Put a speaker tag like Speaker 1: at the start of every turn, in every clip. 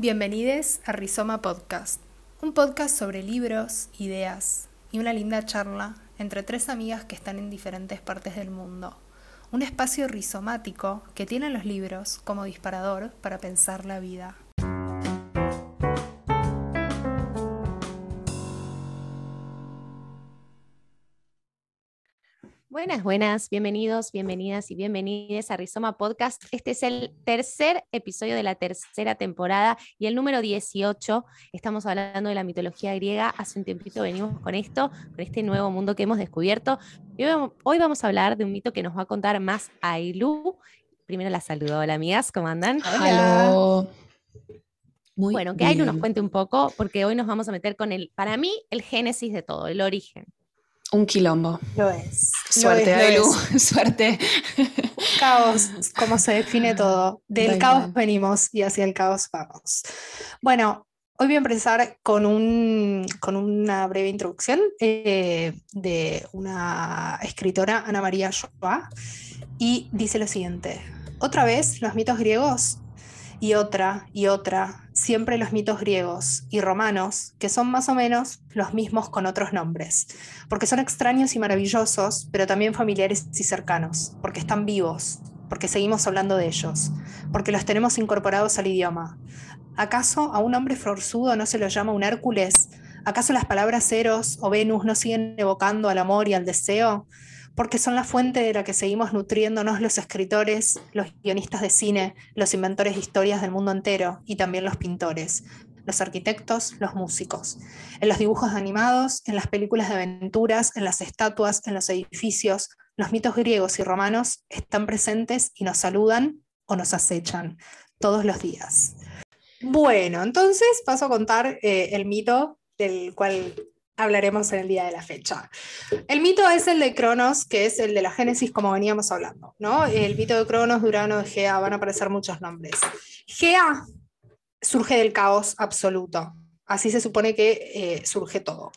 Speaker 1: Bienvenidos a Rizoma Podcast, un podcast sobre libros, ideas y una linda charla entre tres amigas que están en diferentes partes del mundo. Un espacio rizomático que tiene los libros como disparador para pensar la vida.
Speaker 2: Buenas, buenas, bienvenidos, bienvenidas y bienvenidas a Rizoma Podcast. Este es el tercer episodio de la tercera temporada y el número 18. Estamos hablando de la mitología griega. Hace un tiempito venimos con esto, con este nuevo mundo que hemos descubierto. Y hoy, vamos a hablar de un mito que nos va a contar más Ailu. Primero la saludo, hola amigas, ¿cómo andan?
Speaker 3: Hola.
Speaker 2: Muy bueno, que Ailu nos cuente un poco, porque hoy nos vamos a meter con el, para mí, el génesis de todo, el origen.
Speaker 3: Un quilombo.
Speaker 1: Lo es.
Speaker 3: Suerte, Ailu. Suerte.
Speaker 1: Caos, como se define todo. Del caos venimos y hacia el caos vamos. Bueno, hoy voy a empezar con, un, con una breve introducción eh, de una escritora, Ana María Joa, y dice lo siguiente. Otra vez, los mitos griegos y otra y otra, siempre los mitos griegos y romanos, que son más o menos los mismos con otros nombres, porque son extraños y maravillosos, pero también familiares y cercanos, porque están vivos, porque seguimos hablando de ellos, porque los tenemos incorporados al idioma. ¿Acaso a un hombre forzudo no se lo llama un Hércules? ¿Acaso las palabras Eros o Venus no siguen evocando al amor y al deseo? Porque son la fuente de la que seguimos nutriéndonos los escritores, los guionistas de cine, los inventores de historias del mundo entero y también los pintores, los arquitectos, los músicos. En los dibujos animados, en las películas de aventuras, en las estatuas, en los edificios, los mitos griegos y romanos están presentes y nos saludan o nos acechan todos los días. Bueno, entonces paso a contar eh, el mito del cual hablaremos en el día de la fecha. El mito es el de Cronos, que es el de la Génesis, como veníamos hablando, ¿no? El mito de Cronos, de Urano, de Gea, van a aparecer muchos nombres. Gea surge del caos absoluto, así se supone que eh, surge todo.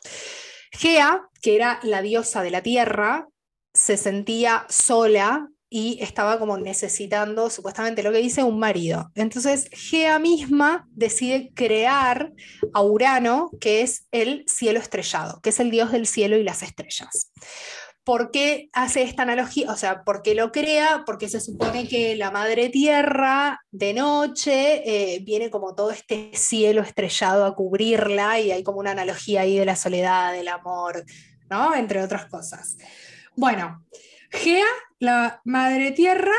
Speaker 1: Gea, que era la diosa de la tierra, se sentía sola y estaba como necesitando supuestamente lo que dice un marido. Entonces Gea misma decide crear a Urano, que es el cielo estrellado, que es el dios del cielo y las estrellas. ¿Por qué hace esta analogía? O sea, ¿por qué lo crea? Porque se supone que la madre tierra de noche eh, viene como todo este cielo estrellado a cubrirla y hay como una analogía ahí de la soledad, del amor, ¿no? Entre otras cosas. Bueno, Gea, la madre tierra,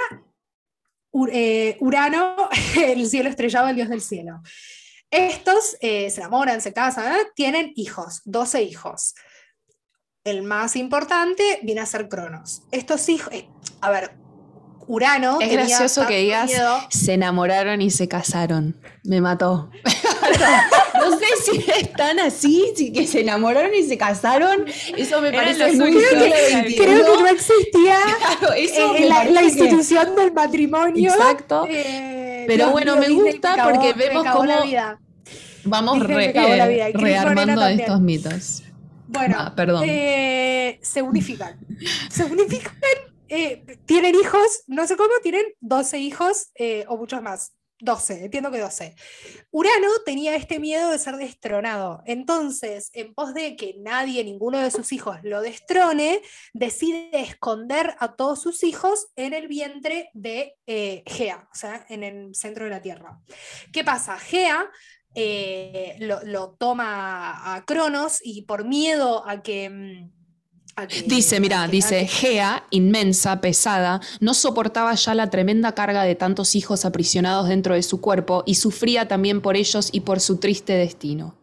Speaker 1: eh, Urano, el cielo estrellado, el dios del cielo. Estos eh, se enamoran, se casan, ¿eh? tienen hijos, 12 hijos. El más importante viene a ser Cronos. Estos hijos, a ver, Urano.
Speaker 3: Es gracioso que digas, se enamoraron y se casaron. Me mató. no sé si están así, si que se enamoraron y se casaron. Eso me parece muy
Speaker 1: creo que, creo que no existía eh, la, institución del matrimonio.
Speaker 3: Exacto. Eh, Pero bueno, me gusta porque vemos cómo vamos eh, rearmando estos mitos.
Speaker 1: Bueno, ah, perdón. se unifican. Se unifican eh, tienen hijos, no sé cómo, tienen 12 hijos eh, o muchos más. 12, entiendo que 12. Urano tenía este miedo de ser destronado. Entonces, en pos de que nadie, ninguno de sus hijos lo destrone, decide esconder a todos sus hijos en el vientre de eh, Gea, o sea, en el centro de la Tierra. ¿Qué pasa? Gea lo, lo, toma a Cronos y por miedo a que
Speaker 3: Dice, mira, dice, Gea, inmensa, pesada, no soportaba ya la tremenda carga de tantos hijos aprisionados dentro de su cuerpo y sufría también por ellos y por su triste destino.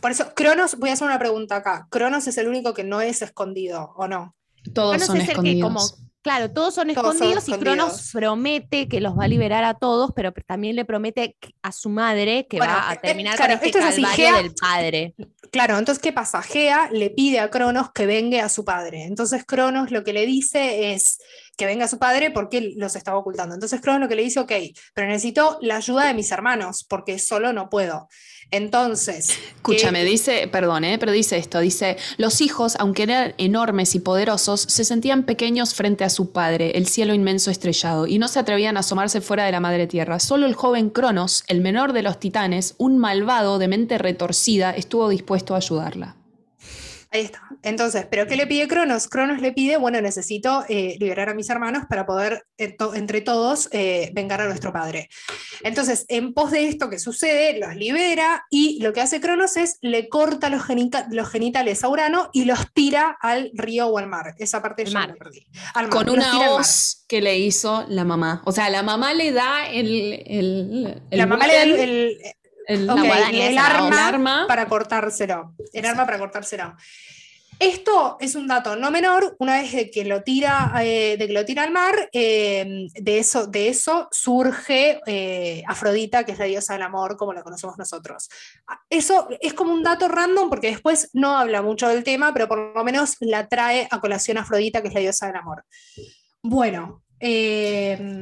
Speaker 1: Por eso, Cronos, voy a hacer una pregunta acá. Cronos es el único que no es escondido, ¿o no?
Speaker 3: Todos son escondidos.
Speaker 2: Claro, todos son escondidos y Cronos promete que los va a liberar a todos, pero también le promete a su madre que va a eh, terminar con este calvario del padre.
Speaker 1: Claro, entonces, ¿qué pasa? Gea le pide a Cronos que venga a su padre. Entonces, Cronos lo que le dice es que venga a su padre porque los estaba ocultando. Entonces, Cronos lo que le dice, ok, pero necesito la ayuda de mis hermanos porque solo no puedo. Entonces.
Speaker 3: Escúchame, dice, perdón, ¿eh? pero dice esto: dice, los hijos, aunque eran enormes y poderosos, se sentían pequeños frente a su padre, el cielo inmenso estrellado, y no se atrevían a asomarse fuera de la madre tierra. Solo el joven Cronos, el menor de los titanes, un malvado de mente retorcida, estuvo dispuesto a ayudarla.
Speaker 1: Ahí está. Entonces, ¿pero qué le pide Cronos? Cronos le pide, bueno, necesito eh, liberar a mis hermanos para poder entre todos eh, vengar a nuestro padre. Entonces, en pos de esto que sucede, los libera y lo que hace Cronos es le corta los, los genitales a Urano y los tira al río o al mar. Esa parte ya la perdí.
Speaker 3: Con una hoz que le hizo la mamá. O sea, la mamá le da el...
Speaker 1: la mamá le da el el, arma, para cortárselo. El arma para cortárselo. Esto es un dato no menor, una vez de que lo tira, eh, de que lo tira al mar, eh, de, eso, de eso surge eh, Afrodita, que es la diosa del amor, como la conocemos nosotros. Eso es como un dato random porque después no habla mucho del tema, pero por lo menos la trae a colación Afrodita, que es la diosa del amor. Bueno,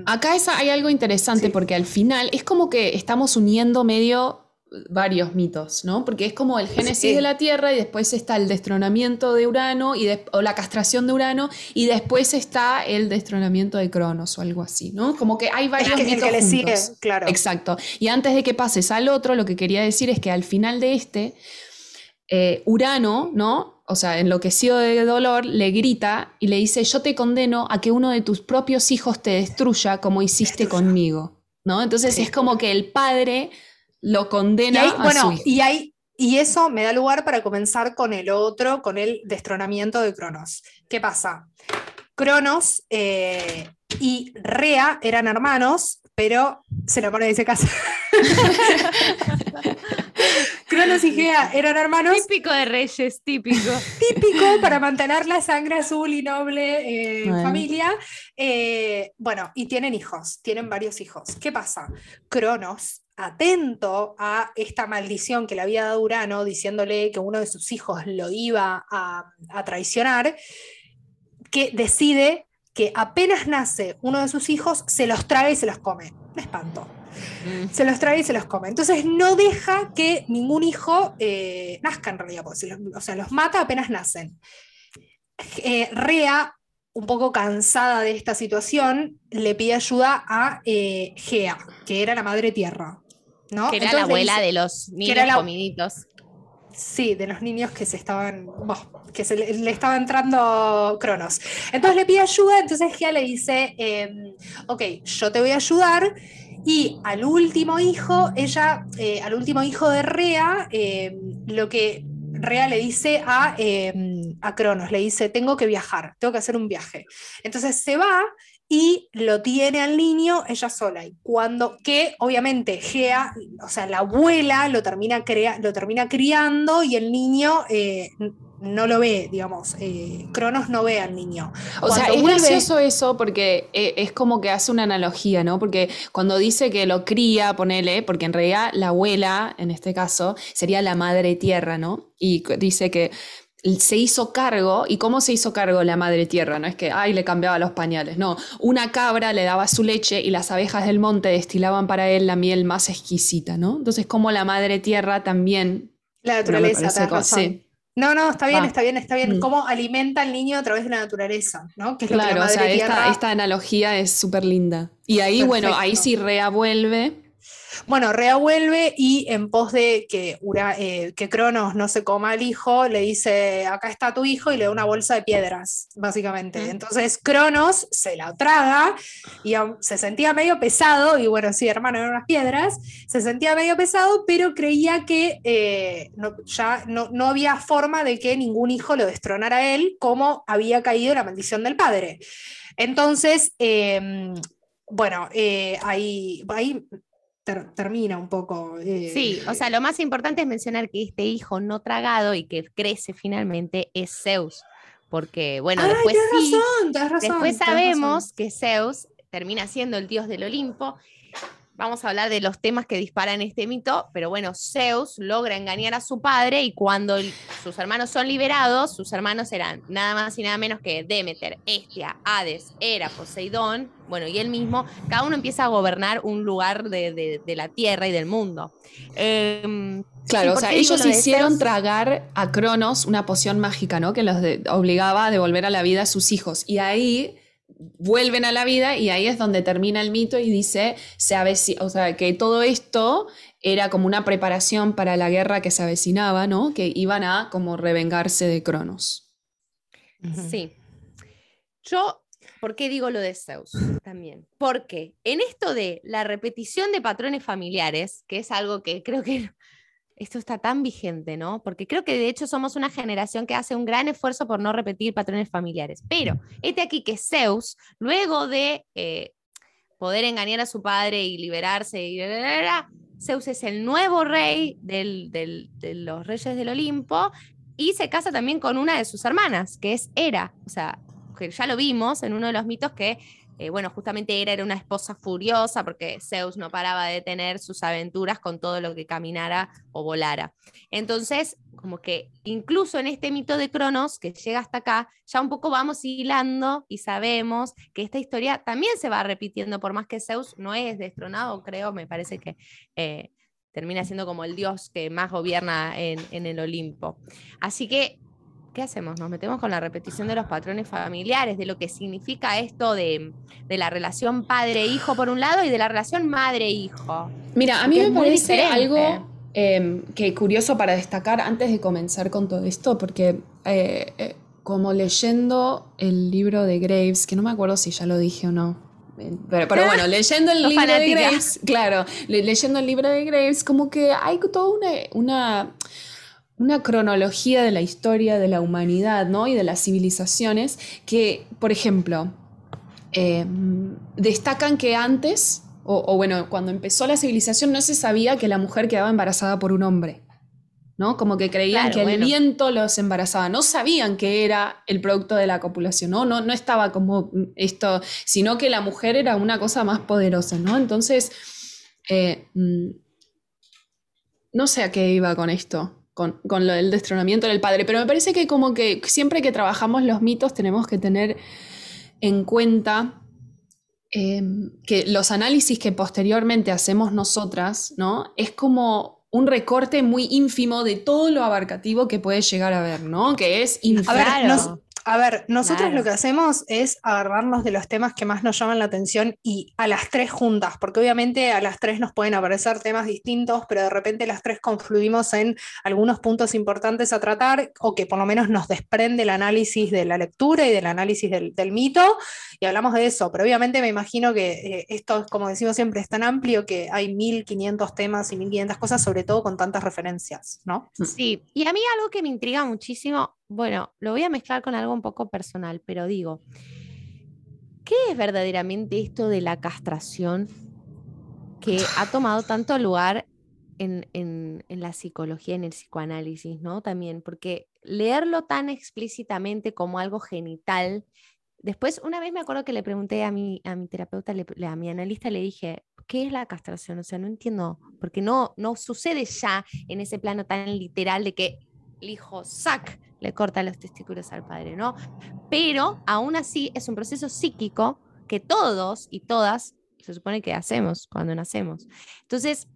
Speaker 3: Acá hay algo interesante porque al final es como que estamos uniendo medio varios mitos, ¿no? Porque es como el génesis de la Tierra y después está el destronamiento de Urano y o la castración de Urano y después está el destronamiento de Cronos o algo así, ¿no? Como que hay varios mitos que le sigue,
Speaker 1: claro.
Speaker 3: Exacto. Y antes de que pases al otro, lo que quería decir es que al final de este, eh, Urano, ¿no? O sea, enloquecido de dolor, le grita y le dice, yo te condeno a que uno de tus propios hijos te destruya como hiciste conmigo, ¿no? Entonces es como que el padre lo condena
Speaker 1: y bueno, Y, hay, y eso me da lugar para comenzar con el otro, con el destronamiento de Cronos. ¿Qué pasa? Cronos eh, y Rea eran hermanos, pero se lo pone y se casa. Cronos y Gea eran hermanos.
Speaker 2: Típico de reyes, típico.
Speaker 1: Típico para mantener la sangre azul y noble en familia. Eh, bueno, y tienen hijos, tienen varios hijos. ¿Qué pasa? Cronos atento a esta maldición que le había dado Urano, diciéndole que uno de sus hijos lo iba a, traicionar, que decide que apenas nace uno de sus hijos, se los trae y se los come. Me espanto. Mm. Se los trae y se los come. Entonces no deja que ningún hijo eh, nazca en realidad, o sea, los mata apenas nacen. Eh, Rea, un poco cansada de esta situación, le pide ayuda a eh, Gea, que era la madre tierra.
Speaker 2: Que era la abuela de los niños comiditos.
Speaker 1: Sí, de los niños que se estaban, que se le, estaba entrando Cronos. Entonces le pide ayuda, entonces Gea le dice, em, ok, yo te voy a ayudar. Y al último hijo, ella, eh, al último hijo de Rea, em, lo que Rea le dice a, em, a Cronos, le dice, tengo que viajar, tengo que hacer un viaje. Entonces se va y lo tiene al niño ella sola. Y cuando, que obviamente Gea, o sea, la abuela lo termina, crea, lo termina criando y el niño eh, no lo ve, digamos, eh, Cronos no ve al niño.
Speaker 3: O sea, es gracioso eso porque eh, es como que hace una analogía, ¿no? Porque cuando dice que lo cría, ponele, porque en realidad la abuela, en este caso, sería la madre tierra, ¿no? Y dice que se hizo cargo, ¿y cómo se hizo cargo la madre tierra? No es que, ay, le cambiaba los pañales, no, una cabra le daba su leche y las abejas del monte destilaban para él la miel más exquisita, ¿no? Entonces, como la madre tierra también...
Speaker 1: La naturaleza, no, sí. No, no, está bien, está bien, está bien. Mm. Cómo alimenta al niño a través de la naturaleza, ¿no?
Speaker 3: Que claro, o sea, esta, analogía es súper linda. Y ahí, bueno, ahí sí reavuelve
Speaker 1: bueno, Rea vuelve y en pos de que, eh, que Cronos no se coma al hijo, le dice, acá está tu hijo y le da una bolsa de piedras, básicamente. Entonces Cronos se la traga y se sentía medio pesado, y bueno, sí, hermano, eran unas piedras, se sentía medio pesado, pero creía que eh, ya no, había forma de que ningún hijo lo destronara a él, como había caído la maldición del padre. Entonces, em, bueno, eh, ahí, ahí termina un poco.
Speaker 2: Eh, sí, o sea, lo más importante es mencionar que este hijo no tragado y que crece finalmente es Zeus. Porque, bueno, después sí, después sabemos que Zeus termina siendo el dios del Olimpo. Vamos a hablar de los temas que disparan este mito, pero bueno, Zeus logra engañar a su padre y cuando sus hermanos son liberados, sus hermanos eran nada más y nada menos que Demeter, Estia, Hades, Hera, Poseidón, bueno, y él mismo, cada uno empieza a gobernar un lugar de, la tierra y del mundo.
Speaker 3: Em, claro, o sea, ellos hicieron tragar a Cronos una poción mágica, ¿no? Que los obligaba a devolver a la vida a sus hijos. Y ahí vuelven a la vida y ahí es donde termina el mito y dice, se o sea, que todo esto era como una preparación para la guerra que se avecinaba, ¿no? Que iban a como revengarse de Cronos.
Speaker 2: Sí. Yo, ¿por qué digo lo de Zeus también? Porque en esto de la repetición de patrones familiares, que es algo que creo que esto está tan vigente, ¿no? Porque creo que de hecho somos una generación que hace un gran esfuerzo por no repetir patrones familiares. Pero este aquí que Zeus, luego de eh, poder engañar a su padre y liberarse, y Zeus es el nuevo rey de los reyes del Olimpo y se casa también con una de sus hermanas, que es Hera. O sea, que ya lo vimos en uno de los mitos que eh, bueno, justamente Hera era una esposa furiosa porque Zeus no paraba de tener sus aventuras con todo lo que caminara o volara. Entonces, como que incluso en este mito de Cronos, que llega hasta acá, ya un poco vamos hilando y sabemos que esta historia también se va repitiendo, por más que Zeus no es destronado, creo, me parece que... Eh, termina siendo como el dios que más gobierna en el Olimpo. Así que ¿qué hacemos? Nos metemos con la repetición de los patrones familiares, de lo que significa esto de, la relación padre-hijo por un lado y de la relación madre-hijo.
Speaker 3: Mira, a mí me parece algo eh, que curioso para destacar antes de comenzar con todo esto, porque eh, eh, como leyendo el libro de Graves, que no me acuerdo si ya lo dije o no, pero, bueno, leyendo el libro de Graves, claro, leyendo el libro de Graves, como que hay toda una una cronología de la historia de la humanidad ¿no? y de las civilizaciones que, por ejemplo, eh, destacan que antes, o, bueno, cuando empezó la civilización no se sabía que la mujer quedaba embarazada por un hombre. ¿no? Como que creían que el viento los embarazaba, no sabían que era el producto de la copulación, ¿no? No, no estaba como esto, sino que la mujer era una cosa más poderosa, ¿no? Entonces, eh, mm, no sé a qué iba con esto con, con lo del destronamiento del padre, pero me parece que como que siempre que trabajamos los mitos tenemos que tener en cuenta em, que los análisis que posteriormente hacemos nosotras, ¿no? Es como un recorte muy ínfimo de todo lo abarcativo que puede llegar a ver, ¿no? Que es.
Speaker 1: A ver, nosotros lo que hacemos es agarrarnos de los temas que más nos llaman la atención y a las tres juntas, porque obviamente a las tres nos pueden aparecer temas distintos, pero de repente las tres confluimos en algunos puntos importantes a tratar o que por lo menos nos desprende el análisis de la lectura y del análisis del, mito y hablamos de eso, pero obviamente me imagino que eh, esto, como decimos siempre, es tan amplio que hay 1500 temas y 1500 cosas, sobre todo con tantas referencias, ¿no?
Speaker 2: Sí, y a mí algo que me intriga muchísimo bueno, lo voy a mezclar con algo un poco personal, pero digo, ¿qué es verdaderamente esto de la castración que ha tomado tanto lugar en, la psicología, en el psicoanálisis, ¿no? También, porque leerlo tan explícitamente como algo genital, después una vez me acuerdo que le pregunté a mi, a mi terapeuta, a mi analista, le dije, ¿qué es la castración? O sea, no entiendo, porque no, no sucede ya en ese plano tan literal de que el hijo, sac, le corta los testículos al padre, ¿no? Pero aún así es un proceso psíquico que todos y todas se supone que hacemos cuando nacemos. Entonces,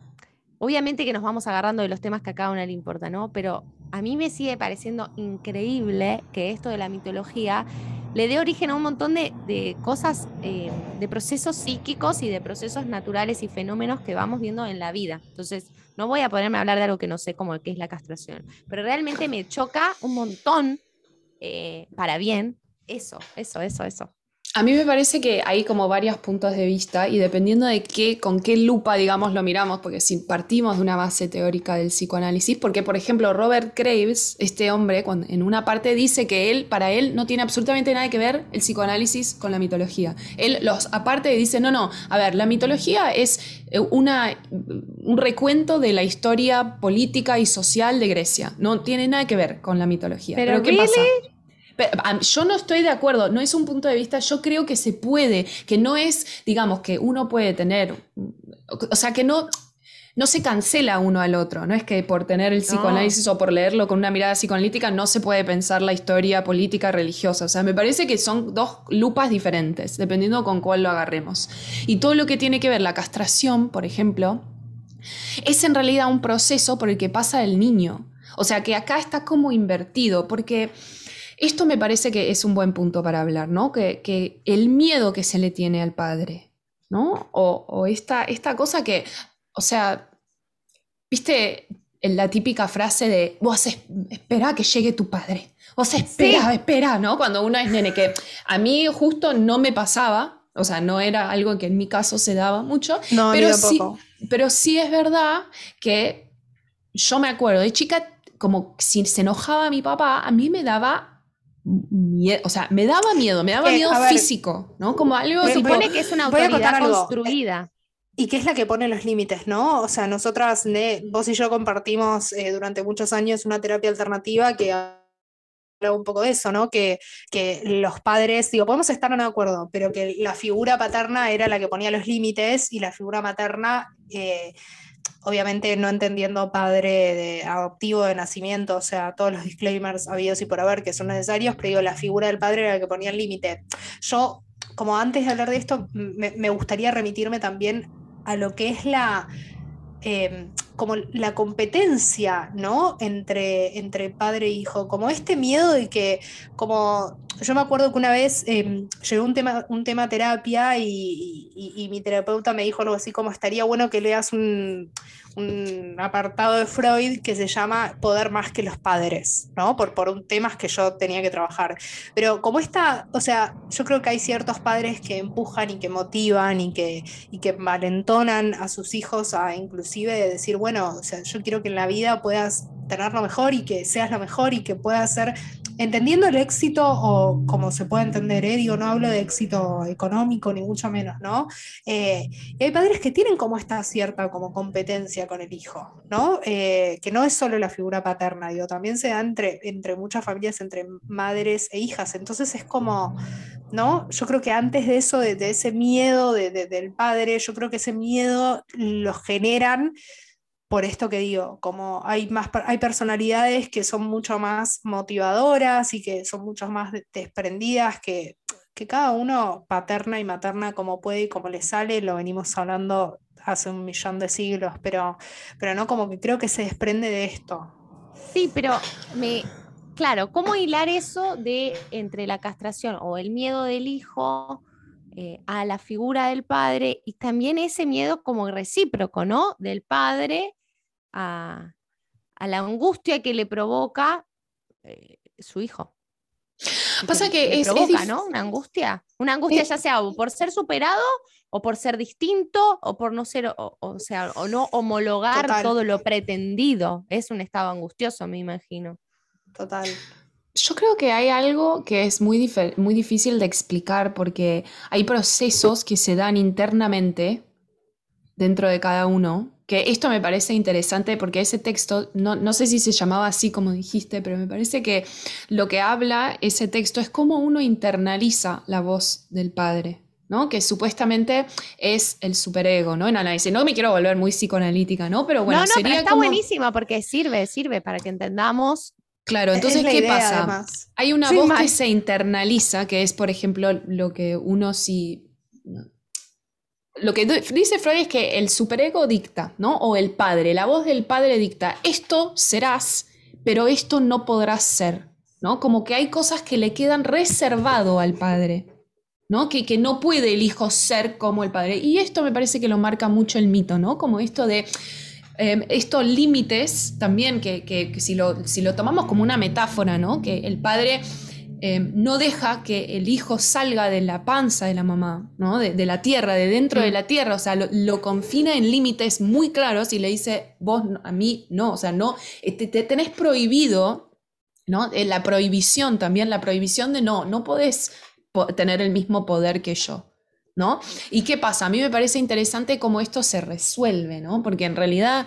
Speaker 2: obviamente que nos vamos agarrando de los temas que a cada una le importa, ¿no? Pero a mí me sigue pareciendo increíble que esto de la mitología le dé origen a un montón de, cosas, eh, de procesos psíquicos y de procesos naturales y fenómenos que vamos viendo en la vida. Entonces, no voy a ponerme a hablar de algo que no sé qué es la castración, pero realmente me choca un montón eh, para bien eso, eso, eso, eso.
Speaker 3: A mí me parece que hay como varios puntos de vista y dependiendo de qué, con qué lupa, digamos, lo miramos, porque si partimos de una base teórica del psicoanálisis, porque por ejemplo Robert Graves, este hombre, cuando, en una parte dice que él, para él, no tiene absolutamente nada que ver el psicoanálisis con la mitología. Él los aparte dice, no, no, a ver, la mitología es eh, una, un recuento de la historia política y social de Grecia, no tiene nada que ver con la mitología.
Speaker 2: Pero, ¿qué pasa?
Speaker 3: Yo no estoy de acuerdo, no es un punto de vista, yo creo que se puede, que no es, digamos, que uno puede tener o sea, que no, no se cancela uno al otro, no es que por tener el psicoanálisis o por leerlo con una mirada psicoanalítica no se puede pensar la historia política religiosa, o sea, me parece que son dos lupas diferentes, dependiendo con cuál lo agarremos. Y todo lo que tiene que ver la castración, por ejemplo, es en realidad un proceso por el que pasa el niño. O sea, que acá está como invertido, porque esto me parece que es un buen punto para hablar, ¿no? Que, que el miedo que se le tiene al padre, ¿no? O, o esta, esta cosa que o sea, viste la típica frase de vos espera que llegue tu padre. Vos espera, espera, ¿no? Cuando uno es nene, que a mí justo no me pasaba, o sea, no era algo que en mi caso se daba mucho,
Speaker 1: no,
Speaker 3: pero, sí, pero sí es verdad que yo me acuerdo de chica, como si se enojaba mi papá, a mí me daba miedo, o sea, me daba miedo, me daba miedo físico, ¿no? Como algo...
Speaker 2: Se supone que es una autoridad construida
Speaker 1: y qué es la que pone los límites, ¿no? O sea, nosotras, vos y yo compartimos eh, durante muchos años una terapia alternativa que habla un poco de eso, ¿no? Que, que los padres, digo, podemos estar no de acuerdo, pero que la figura paterna era la que ponía los límites y la figura materna, eh, obviamente no entendiendo padre de adoptivo de nacimiento, o sea, todos los disclaimers habidos y por haber que son necesarios, pero digo, la figura del padre era la que ponía el límite. Yo, como antes de hablar de esto, me, gustaría remitirme también a lo que es la, em, como la competencia, ¿no? Entre, entre padre e hijo, como este miedo de que, como yo me acuerdo que una vez eh, llegó un tema, un tema terapia y, mi terapeuta me dijo algo así como estaría bueno que leas un, un, apartado de Freud que se llama Poder más que los padres, ¿no? Por, por un temas que yo tenía que trabajar. Pero como esta, o sea, yo creo que hay ciertos padres que empujan y que motivan y que, y que valentonan a sus hijos a inclusive decir, bueno, o sea, yo quiero que en la vida puedas tener lo mejor y que seas lo mejor y que puedas ser, entendiendo el éxito o como se puede entender, ¿eh? digo, no hablo de éxito económico ni mucho menos, ¿no? Eh, hay padres que tienen como esta cierta como competencia con el hijo, ¿no? Eh, que no es solo la figura paterna, digo, también se da entre, entre muchas familias, entre madres e hijas, entonces es como, ¿no? Yo creo que antes de eso, de, ese miedo del padre, yo creo que ese miedo lo generan por esto que digo, como hay, más, hay personalidades que son mucho más motivadoras y que son mucho más desprendidas, que, que cada uno paterna y materna como puede y como le sale, lo venimos hablando hace un millón de siglos, pero, pero no como que creo que se desprende de esto.
Speaker 2: Sí, pero me, claro, ¿cómo hilar eso de entre la castración o el miedo del hijo eh, a la figura del padre y también ese miedo como recíproco, ¿no? Del padre a, la angustia que le provoca eh, su hijo.
Speaker 3: Pasa que, es,
Speaker 2: provoca, ¿no? Una angustia. Una angustia ya sea por ser superado o por ser distinto o por no ser, o, sea, o no homologar todo lo pretendido. Es un estado angustioso, me imagino.
Speaker 1: Total.
Speaker 3: Yo creo que hay algo que es muy, muy difícil de explicar porque hay procesos que se dan internamente dentro de cada uno que esto me parece interesante porque ese texto, no, no, sé si se llamaba así como dijiste, pero me parece que lo que habla ese texto es cómo uno internaliza la voz del padre. ¿no? que supuestamente es el superego, ¿no? En análisis. No me quiero volver muy psicoanalítica, ¿no? Pero bueno,
Speaker 2: no, no, pero está buenísima porque sirve, sirve para que entendamos.
Speaker 3: Claro, entonces, ¿qué pasa? Hay una voz que se internaliza, que es, por ejemplo, lo que uno sí lo que dice Freud es que el superego dicta, ¿no? O el padre, la voz del padre dicta, esto serás, pero esto no podrás ser, ¿no? Como que hay cosas que le quedan reservado al padre, ¿no? Que, que no puede el hijo ser como el padre. Y esto me parece que lo marca mucho el mito, ¿no? Como esto de... Em, estos límites también, que, que, si, lo, si lo tomamos como una metáfora, ¿no? Que el padre Em, no deja que el hijo salga de la panza de la mamá, ¿no? de, la tierra, de dentro de mm. la tierra, o sea, lo, confina en límites muy claros y le dice, vos a mí no, o sea, no, te, te tenés prohibido, ¿no? Eh, la prohibición también, la prohibición de no, no podés tener el mismo poder que yo. ¿No? ¿Y qué pasa? A mí me parece interesante cómo esto se resuelve, ¿no? Porque en realidad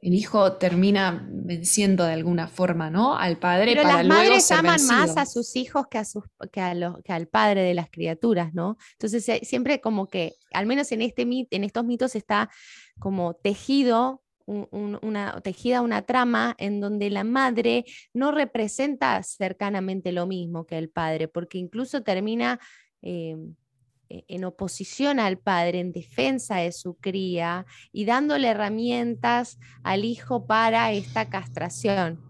Speaker 3: el hijo termina venciendo de alguna forma, ¿no? Al padre.
Speaker 2: Pero
Speaker 3: para
Speaker 2: las
Speaker 3: luego
Speaker 2: madres
Speaker 3: ser
Speaker 2: aman más a sus hijos que, a sus, que, a los- que al padre de las criaturas, ¿no? Entonces eh, siempre como que, al menos en, este, en estos mitos está como tejido. un- un- una tejida una trama en donde la madre no representa cercanamente lo mismo que el padre, porque incluso termina eh, en oposición al padre, en defensa de su cría y dándole herramientas al hijo para esta castración.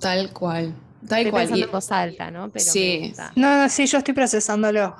Speaker 3: Tal cual. Tal
Speaker 2: Estoy
Speaker 3: cual.
Speaker 2: pensando
Speaker 3: Y-
Speaker 2: en voz alta, ¿no? Pero
Speaker 3: Sí.
Speaker 1: No, no, sí, yo estoy procesándolo.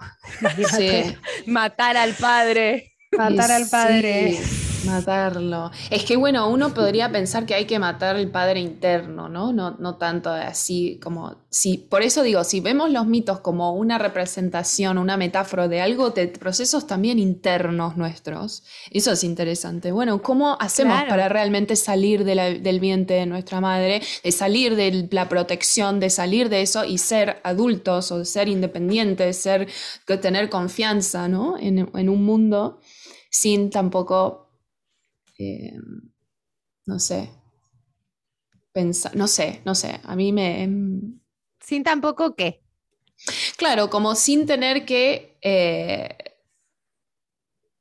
Speaker 3: sí.
Speaker 2: Matar al padre.
Speaker 1: Matar al
Speaker 3: Sí,
Speaker 1: padre.
Speaker 3: Matarlo. Es que bueno, uno podría pensar que hay que matar al padre interno, ¿no? No, no tanto así como. Si, por eso digo, si vemos los mitos como una representación, una metáfora de algo, de procesos también internos nuestros. Eso es interesante. Bueno, ¿cómo hacemos
Speaker 2: Claro.
Speaker 3: para realmente salir de la- del vientre de nuestra madre, de salir de la protección, de salir de eso y ser adultos o ser independientes, ser, que tener confianza, ¿no? En, en un mundo sin tampoco, eh, no sé, pensar, no sé, no sé, a mí me... em,
Speaker 2: Sin tampoco qué.
Speaker 3: Claro, como sin tener que eh,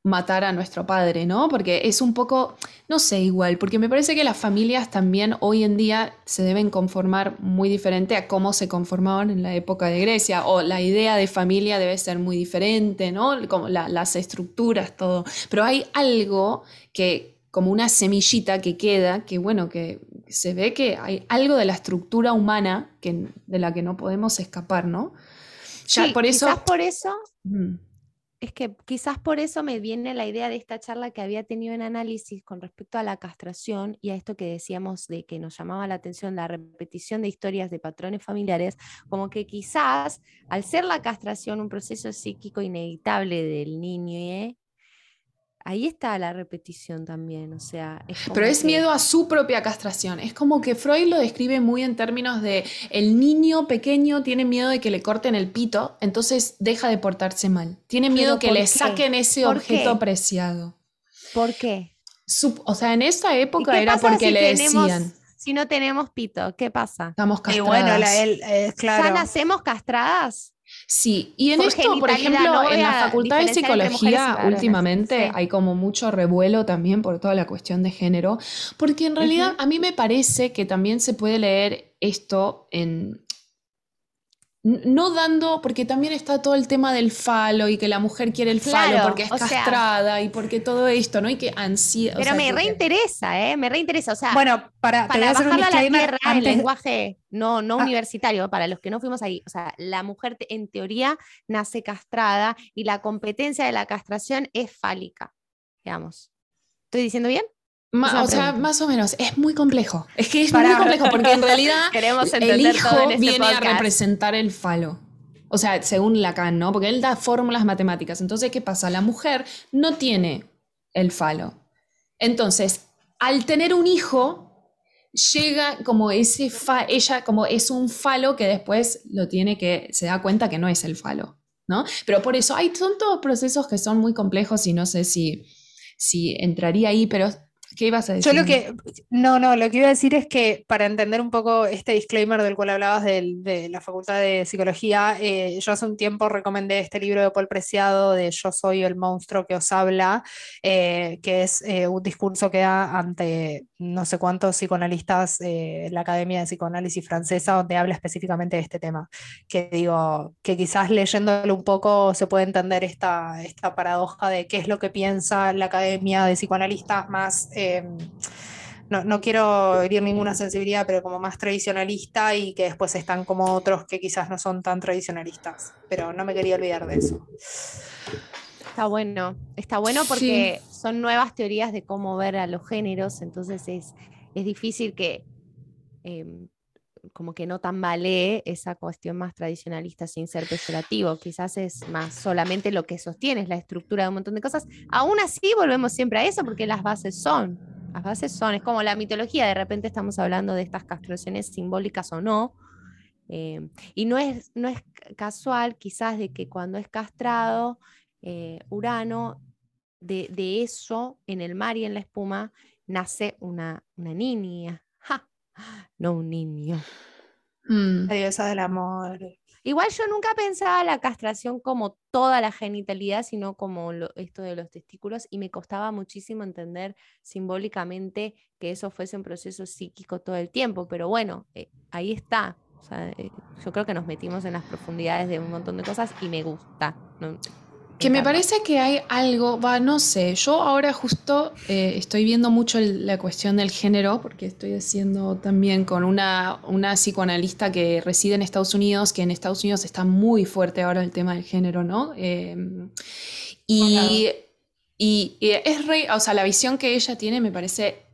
Speaker 3: matar a nuestro padre, ¿no? Porque es un poco, no sé, igual, porque me parece que las familias también hoy en día se deben conformar muy diferente a cómo se conformaban en la época de Grecia, o la idea de familia debe ser muy diferente, ¿no? Como la- las estructuras, todo. Pero hay algo que, como una semillita que queda, que bueno, que se ve que hay algo de la estructura humana que, de la que no podemos escapar, ¿no? Ya
Speaker 2: Sí,
Speaker 3: por eso...
Speaker 2: Quizás por eso,
Speaker 3: Mm.
Speaker 2: es que quizás por eso me viene la idea de esta charla que había tenido en análisis con respecto a la castración y a esto que decíamos de que nos llamaba la atención la repetición de historias de patrones familiares, como que quizás al ser la castración un proceso psíquico inevitable del niño, ¿eh? Ahí está la repetición también, o sea, es
Speaker 3: Pero es
Speaker 2: que-
Speaker 3: miedo a su propia castración. Es como que Freud lo describe muy en términos de el niño pequeño tiene miedo de que le corten el pito, entonces deja de portarse mal. Tiene miedo que
Speaker 2: ¿por
Speaker 3: le
Speaker 2: qué?
Speaker 3: saquen ese
Speaker 2: ¿Por
Speaker 3: objeto
Speaker 2: qué?
Speaker 3: preciado.
Speaker 2: ¿Por qué?
Speaker 3: Su- o sea, en esa
Speaker 2: ¿Y
Speaker 3: época era porque
Speaker 2: si
Speaker 3: le
Speaker 2: tenemos-
Speaker 3: decían,
Speaker 2: Si no tenemos pito, ¿qué pasa?
Speaker 3: estamos
Speaker 1: Y
Speaker 3: castradas.
Speaker 1: bueno, la- el- eh,
Speaker 2: ¿Ya
Speaker 1: claro.
Speaker 2: nacemos castradas?
Speaker 3: Sí, y en
Speaker 2: Por
Speaker 3: esto, por ejemplo,
Speaker 2: no
Speaker 3: en la Facultad de Psicología últimamente
Speaker 2: sí.
Speaker 3: hay como mucho revuelo también por toda la cuestión de género, porque en realidad a mí me parece que también se puede leer esto en... No dando, porque también está todo el tema del falo y que la mujer quiere el falo
Speaker 2: Claro,
Speaker 3: porque es
Speaker 2: sea-
Speaker 3: castrada y porque todo esto, ¿no? Y que ansía. o
Speaker 2: Pero
Speaker 3: sea,
Speaker 2: me
Speaker 3: que-
Speaker 2: reinteresa, ¿eh? Me reinteresa. O sea,
Speaker 1: Bueno, para, te voy a
Speaker 2: para
Speaker 1: hacer un
Speaker 2: bajarlo a la tierra
Speaker 1: antes-
Speaker 2: lenguaje no, no
Speaker 1: Ah.
Speaker 2: universitario, para los que no fuimos ahí. O sea, la mujer te- en teoría nace castrada y la competencia de la castración es fálica, digamos. ¿Estoy diciendo bien?
Speaker 3: Ma- o sea, más o menos, es muy complejo. Es que es
Speaker 1: Pará.
Speaker 3: muy complejo porque en realidad
Speaker 2: Queremos
Speaker 3: el hijo
Speaker 2: todo en este
Speaker 3: viene a
Speaker 2: podcast.
Speaker 3: representar el falo. O sea, según Lacan, ¿no? Porque él da fórmulas matemáticas. Entonces, ¿qué pasa? La mujer no tiene el falo. Entonces, al tener un hijo, llega como ese fa ella como es un falo que después lo tiene que, se da cuenta que no es el falo, ¿no? Pero por eso hay, son todos procesos que son muy complejos y no sé si, si entraría ahí, pero ¿qué ibas a decir?
Speaker 1: Yo lo que, no, no, lo que iba a decir es que para entender un poco este disclaimer del cual hablabas del- de la Facultad de Psicología, eh, yo hace un tiempo recomendé este libro de Paul Preciado de Yo soy el monstruo que os habla, eh, que es eh, un discurso que da ante no sé cuántos psicoanalistas eh, en la Academia de Psicoanálisis Francesa, donde habla específicamente de este tema. Que digo, que quizás leyéndolo un poco se puede entender esta, esta paradoja de qué es lo que piensa la Academia de Psicoanalistas más, eh, no, no quiero herir ninguna sensibilidad, pero como más tradicionalista y que después están como otros que quizás no son tan tradicionalistas. Pero no me quería olvidar de eso.
Speaker 2: Está bueno, está bueno
Speaker 3: Sí.
Speaker 2: porque son nuevas teorías de cómo ver a los géneros, entonces es, es difícil que em, como que no tambalee esa cuestión más tradicionalista sin ser peyorativo, quizás es más solamente lo que sostiene, es la estructura de un montón de cosas. Aún así volvemos siempre a eso porque las bases son, las bases son, es como la mitología, de repente estamos hablando de estas castraciones simbólicas o no, em, y no es, no es casual quizás de que cuando es castrado, eh, Urano, de, de eso en el mar y en la espuma, nace una, una niña. No un niño.
Speaker 1: Mm. La diosa del amor.
Speaker 2: Igual yo nunca pensaba la castración como toda la genitalidad, sino como esto de los testículos, y me costaba muchísimo entender simbólicamente que eso fuese un proceso psíquico todo el tiempo, pero bueno, eh, ahí está. Eh, yo creo que nos metimos en las profundidades de un montón de cosas y me gusta.
Speaker 3: Que me parece que hay algo, va, no sé, yo ahora justo eh, estoy viendo mucho la cuestión del género, porque estoy haciendo también con una, una psicoanalista que reside en Estados Unidos, que en Estados Unidos está muy fuerte ahora el tema del género, ¿no? Em, y, y, y, es re, o sea, la visión que ella tiene me parece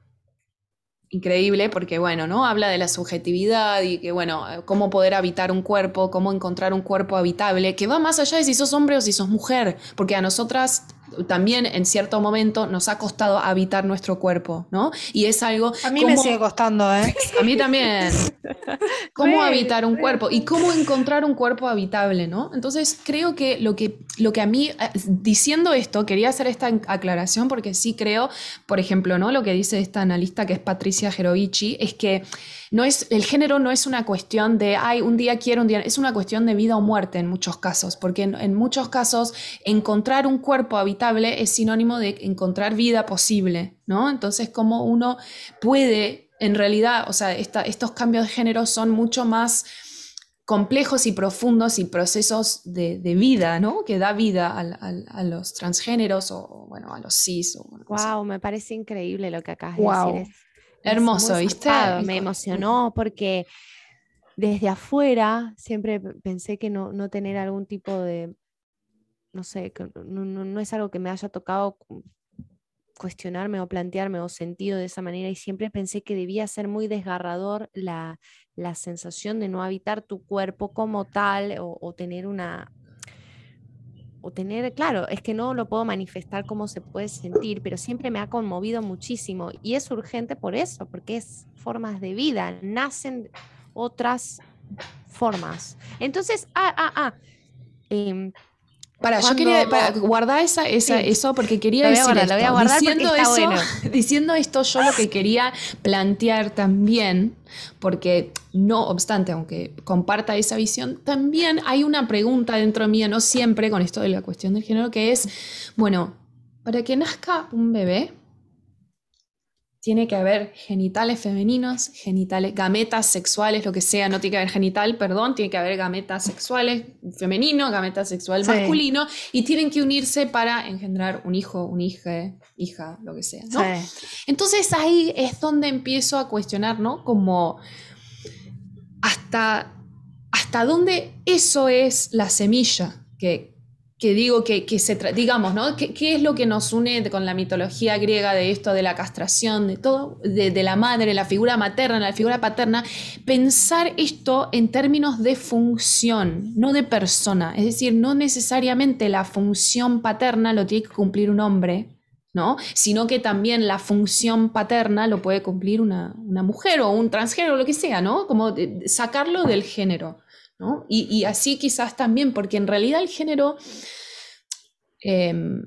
Speaker 3: increíble porque, bueno, ¿no? Habla de la subjetividad y que, bueno, cómo poder habitar un cuerpo, cómo encontrar un cuerpo habitable, que va más allá de si sos hombre o si sos mujer, porque a nosotras también en cierto momento nos ha costado habitar nuestro cuerpo, ¿no? Y es algo...
Speaker 1: A mí me sigue costando, ¿eh?
Speaker 3: A mí también. ¿Cómo habitar un cuerpo? Y cómo encontrar un cuerpo habitable, ¿no? Entonces creo que lo que, lo que a mí, eh, diciendo esto, quería hacer esta aclaración porque sí creo, por ejemplo, ¿no? Lo que dice esta analista que es Patricia Gerovici, es que no es, el género no es una cuestión de, ay, un día quiero, un día, es una cuestión de vida o muerte en muchos casos, porque en, muchos casos encontrar un cuerpo habitable es sinónimo de encontrar vida posible, ¿no? Entonces, cómo uno puede, en realidad, o sea, estos cambios de género son mucho más complejos y profundos y procesos de, vida, ¿no? Que da vida a, los transgéneros o, bueno, a los cis. O,
Speaker 2: wow, me parece increíble lo que acabas de decir.
Speaker 3: Hermoso, ¿viste?
Speaker 2: Me emocionó porque desde afuera siempre pensé que no, no tener algún tipo de, no sé, no, no, es algo que me haya tocado cuestionarme o plantearme o sentido de esa manera y siempre pensé que debía ser muy desgarrador la, la sensación de no habitar tu cuerpo como tal o tener una, o tener, claro, es que no lo puedo manifestar como se puede sentir, pero siempre me ha conmovido muchísimo y es urgente por eso, porque es formas de vida, nacen otras formas. Entonces, ah, ah, ah.
Speaker 3: Em, para, yo quería guardar esa, eso porque quería decir esto. diciendo, eso, diciendo esto, yo lo que quería plantear también, porque no obstante, aunque comparta esa visión, también hay una pregunta dentro de mí, no siempre con esto de la cuestión del género, que es, bueno, para que nazca un bebé, tiene que haber genitales femeninos, genitales, gametas sexuales, lo que sea, no tiene que haber genital, perdón, tiene que haber gametas sexuales femenino, gametas sexual masculino, y tienen que unirse para engendrar un hijo, un hija, hija, lo que sea, ¿no? Entonces ahí es donde empiezo a cuestionar, ¿no? Como hasta, hasta dónde eso es la semilla que, que digo que, se, digamos, ¿no? ¿Qué, es lo que nos une con la mitología griega de esto, de la castración, de todo, de, la madre, la figura materna, la figura paterna? Pensar esto en términos de función, no de persona. Es decir, no necesariamente la función paterna lo tiene que cumplir un hombre, ¿no? Sino que también la función paterna lo puede cumplir una, una mujer o un transgénero, lo que sea, ¿no? Como sacarlo del género. Y, así quizás también, porque en realidad el género, em,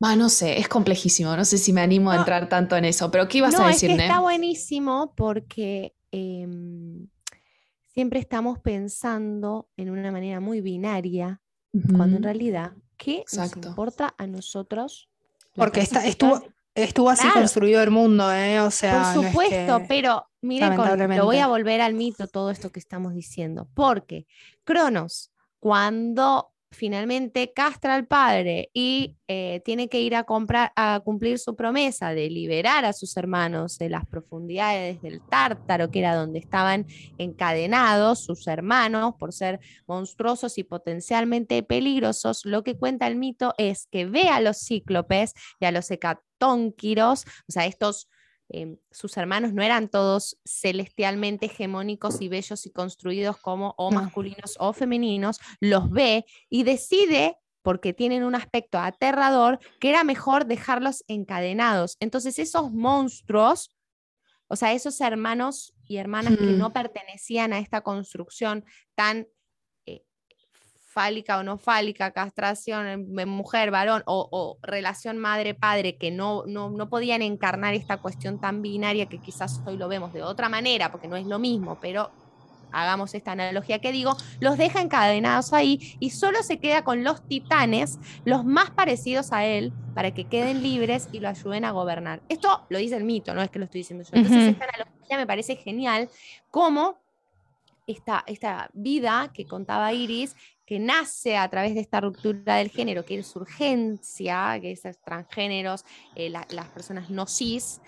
Speaker 3: no sé, es complejísimo, no sé si me animo a entrar tanto en eso, pero ¿qué ibas a decir,
Speaker 2: Está buenísimo porque em, siempre estamos pensando en una manera muy binaria, cuando en realidad, ¿qué nos importa a nosotros?
Speaker 1: Porque está, estuvo, estuvo así construido el mundo, ¿eh? O sea.
Speaker 2: Por supuesto, pero Mire, lo voy a volver al mito todo esto que estamos diciendo, porque Cronos, cuando finalmente castra al padre y eh, tiene que ir a, comprar, a cumplir su promesa de liberar a sus hermanos de las profundidades del tártaro, que era donde estaban encadenados sus hermanos por ser monstruosos y potencialmente peligrosos, lo que cuenta el mito es que ve a los cíclopes y a los hecatónquiros, o sea, estos Em, sus hermanos no eran todos celestialmente hegemónicos y bellos y construidos como o masculinos o femeninos, los ve y decide porque tienen un aspecto aterrador, que era mejor dejarlos encadenados. Entonces esos monstruos, o sea, esos hermanos y hermanas que no pertenecían a esta construcción tan fálica o no fálica, castración, mujer, varón o, relación madre-padre que no, no, no, podían encarnar esta cuestión tan binaria que quizás hoy lo vemos de otra manera, porque no es lo mismo, pero hagamos esta analogía que digo, los deja encadenados ahí y solo se queda con los titanes, los más parecidos a él, para que queden libres y lo ayuden a gobernar. Esto lo dice el mito, no es que lo estoy diciendo yo. Entonces, esta analogía me parece genial, como esta, esta vida que contaba Iris, que nace a través de esta ruptura del género, que es urgencia, que es transgéneros, eh, las personas no cis,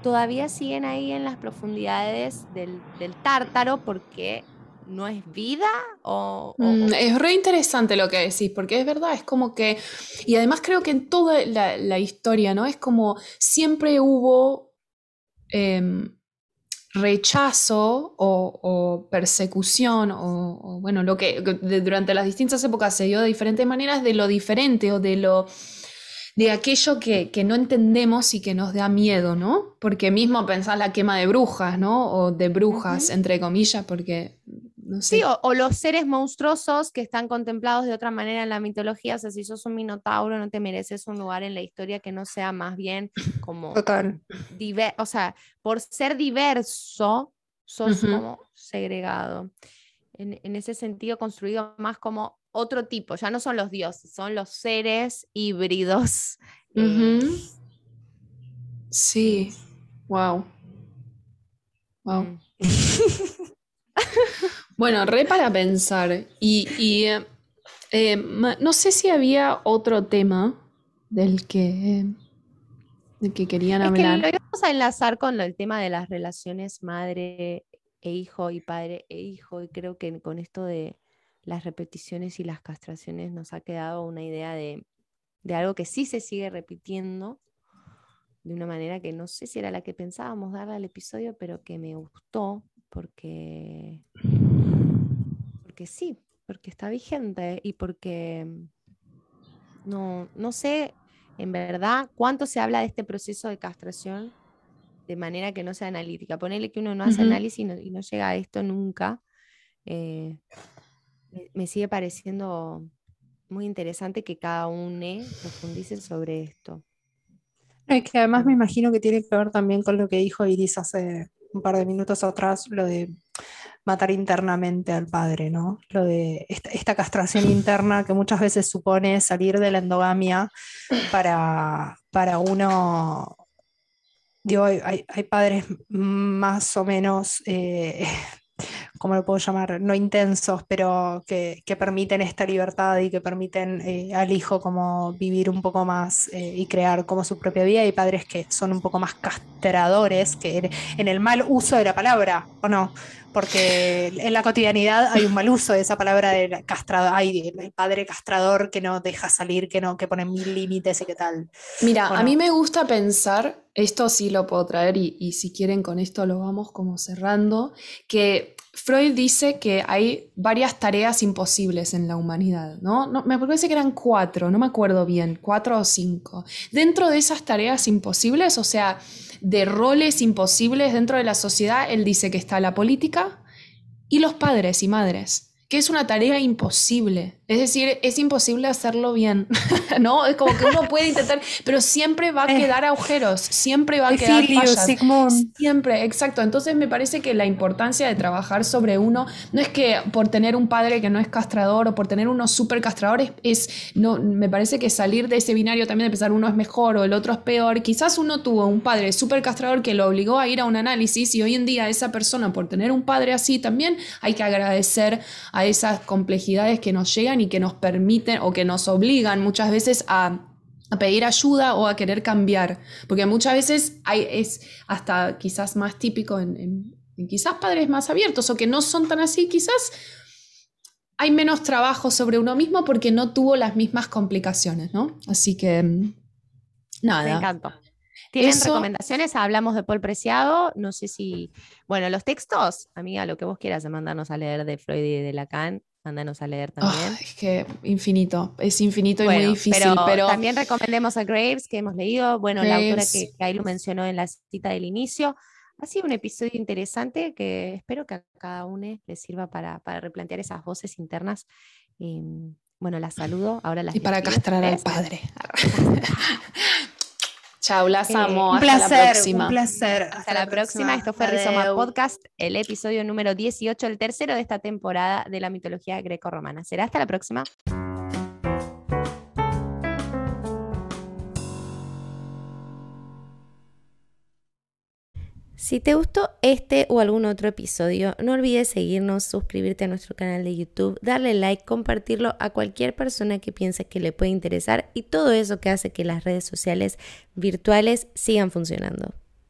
Speaker 2: todavía siguen ahí en las profundidades del, tártaro porque no es vida o,
Speaker 3: mm, Es re interesante lo que decís, porque es verdad, es como que, y además creo que en toda la, historia, ¿no? Es como siempre hubo em, rechazo o, persecución, o, bueno, lo que durante las distintas épocas se dio de diferentes maneras de lo diferente o de lo de aquello que, no entendemos y que nos da miedo, ¿no? Porque mismo pensás la quema de brujas, ¿no? O de brujas, entre comillas, porque... No sé.
Speaker 2: Sí, o, los seres monstruosos que están contemplados de otra manera en la mitología. O sea, si sos un minotauro, no te mereces un lugar en la historia que no sea más bien como.
Speaker 1: Total.
Speaker 2: o sea, por ser diverso, sos como segregado. En, en, ese sentido, construido más como otro tipo, ya no son los dioses, son los seres híbridos.
Speaker 3: Eh, sí, wow. Wow. Bueno, re para pensar. Y, eh, eh, no sé si había otro tema del que, del que querían hablar.
Speaker 2: lo vamos a enlazar con el tema de las relaciones madre e hijo y padre e hijo. Y creo que con esto de las repeticiones y las castraciones nos ha quedado una idea de, algo que sí se sigue repitiendo de una manera que no sé si era la que pensábamos darle al episodio, pero que me gustó porque, porque sí, porque está vigente y porque no, no sé en verdad cuánto se habla de este proceso de castración de manera que no sea analítica. Ponele que uno no hace análisis y no, llega a esto nunca. Eh, me, sigue pareciendo muy interesante que cada uno profundice sobre esto.
Speaker 1: Es que además me imagino que tiene que ver también con lo que dijo Iris hace un par de minutos atrás, lo de matar internamente al padre, ¿no? Lo de esta, castración interna que muchas veces supone salir de la endogamia para, para uno. Digo, hay, hay padres más o menos eh, ¿cómo lo puedo llamar? No intensos, pero que, permiten esta libertad y que permiten eh, al hijo como vivir un poco más eh, y crear como su propia vida. Y padres que son un poco más castradores, que en el mal uso de la palabra, ¿o no? Porque en la cotidianidad hay un mal uso de esa palabra del castrador, hay el padre castrador que no deja salir, que no, que pone mil límites y qué tal.
Speaker 3: Mira, a mí me gusta pensar, esto sí lo puedo traer y, y si quieren con esto lo vamos como cerrando, que Freud dice que hay varias tareas imposibles en la humanidad, ¿no? Me parece que eran cuatro, no me acuerdo bien, cuatro o cinco. Dentro de esas tareas imposibles, o sea, de roles imposibles dentro de la sociedad, él dice que está la política y los padres y madres, que es una tarea imposible. Es decir, es imposible hacerlo bien, ¿no? Es como que uno puede intentar, pero siempre va a eh. quedar agujeros, siempre va a quedar fallas. Siempre, exacto. Entonces me parece que la importancia de trabajar sobre uno no es que por tener un padre que no es castrador o por tener unos super castradores es, no, me parece que salir de ese binario también de pensar uno es mejor o el otro es peor. Quizás uno tuvo un padre súper castrador que lo obligó a ir a un análisis y hoy en día esa persona por tener un padre así también hay que agradecer a esas complejidades que nos llegan y que nos permiten o que nos obligan muchas veces a, pedir ayuda o a querer cambiar. Porque muchas veces hay, es hasta quizás más típico en, quizás padres más abiertos o que no son tan así, quizás hay menos trabajo sobre uno mismo porque no tuvo las mismas complicaciones, ¿no? Así que, mm, nada.
Speaker 2: Me encantó. ¿Tienen recomendaciones? Hablamos de Paul Preciado. No sé si. Bueno, los textos, amiga, lo que vos quieras mandarnos a leer de Freud y de Lacan, mándanos a leer también.
Speaker 3: es que infinito, es infinito y muy difícil. Pero,
Speaker 2: también recomendemos a Graves, que hemos leído. Bueno, la autora que, ahí lo mencionó en la cita del inicio. ha sido un episodio interesante que espero que a cada uno le sirva para, replantear esas voces internas. Em, bueno, las saludo. Ahora las
Speaker 3: y para castrar al padre. Chao, las
Speaker 1: eh,
Speaker 3: amo.
Speaker 1: Un
Speaker 3: Hasta
Speaker 1: placer,
Speaker 3: la próxima.
Speaker 1: Un placer.
Speaker 2: Hasta, la próxima. Esto fue Rizoma Podcast, el episodio número 18, el tercero de esta temporada de la mitología greco-romana. Será hasta la próxima. Si te gustó este o algún otro episodio, no olvides seguirnos, suscribirte a nuestro canal de YouTube, darle like, compartirlo a cualquier persona que piense que le puede interesar y todo eso que hace que las redes sociales virtuales sigan funcionando.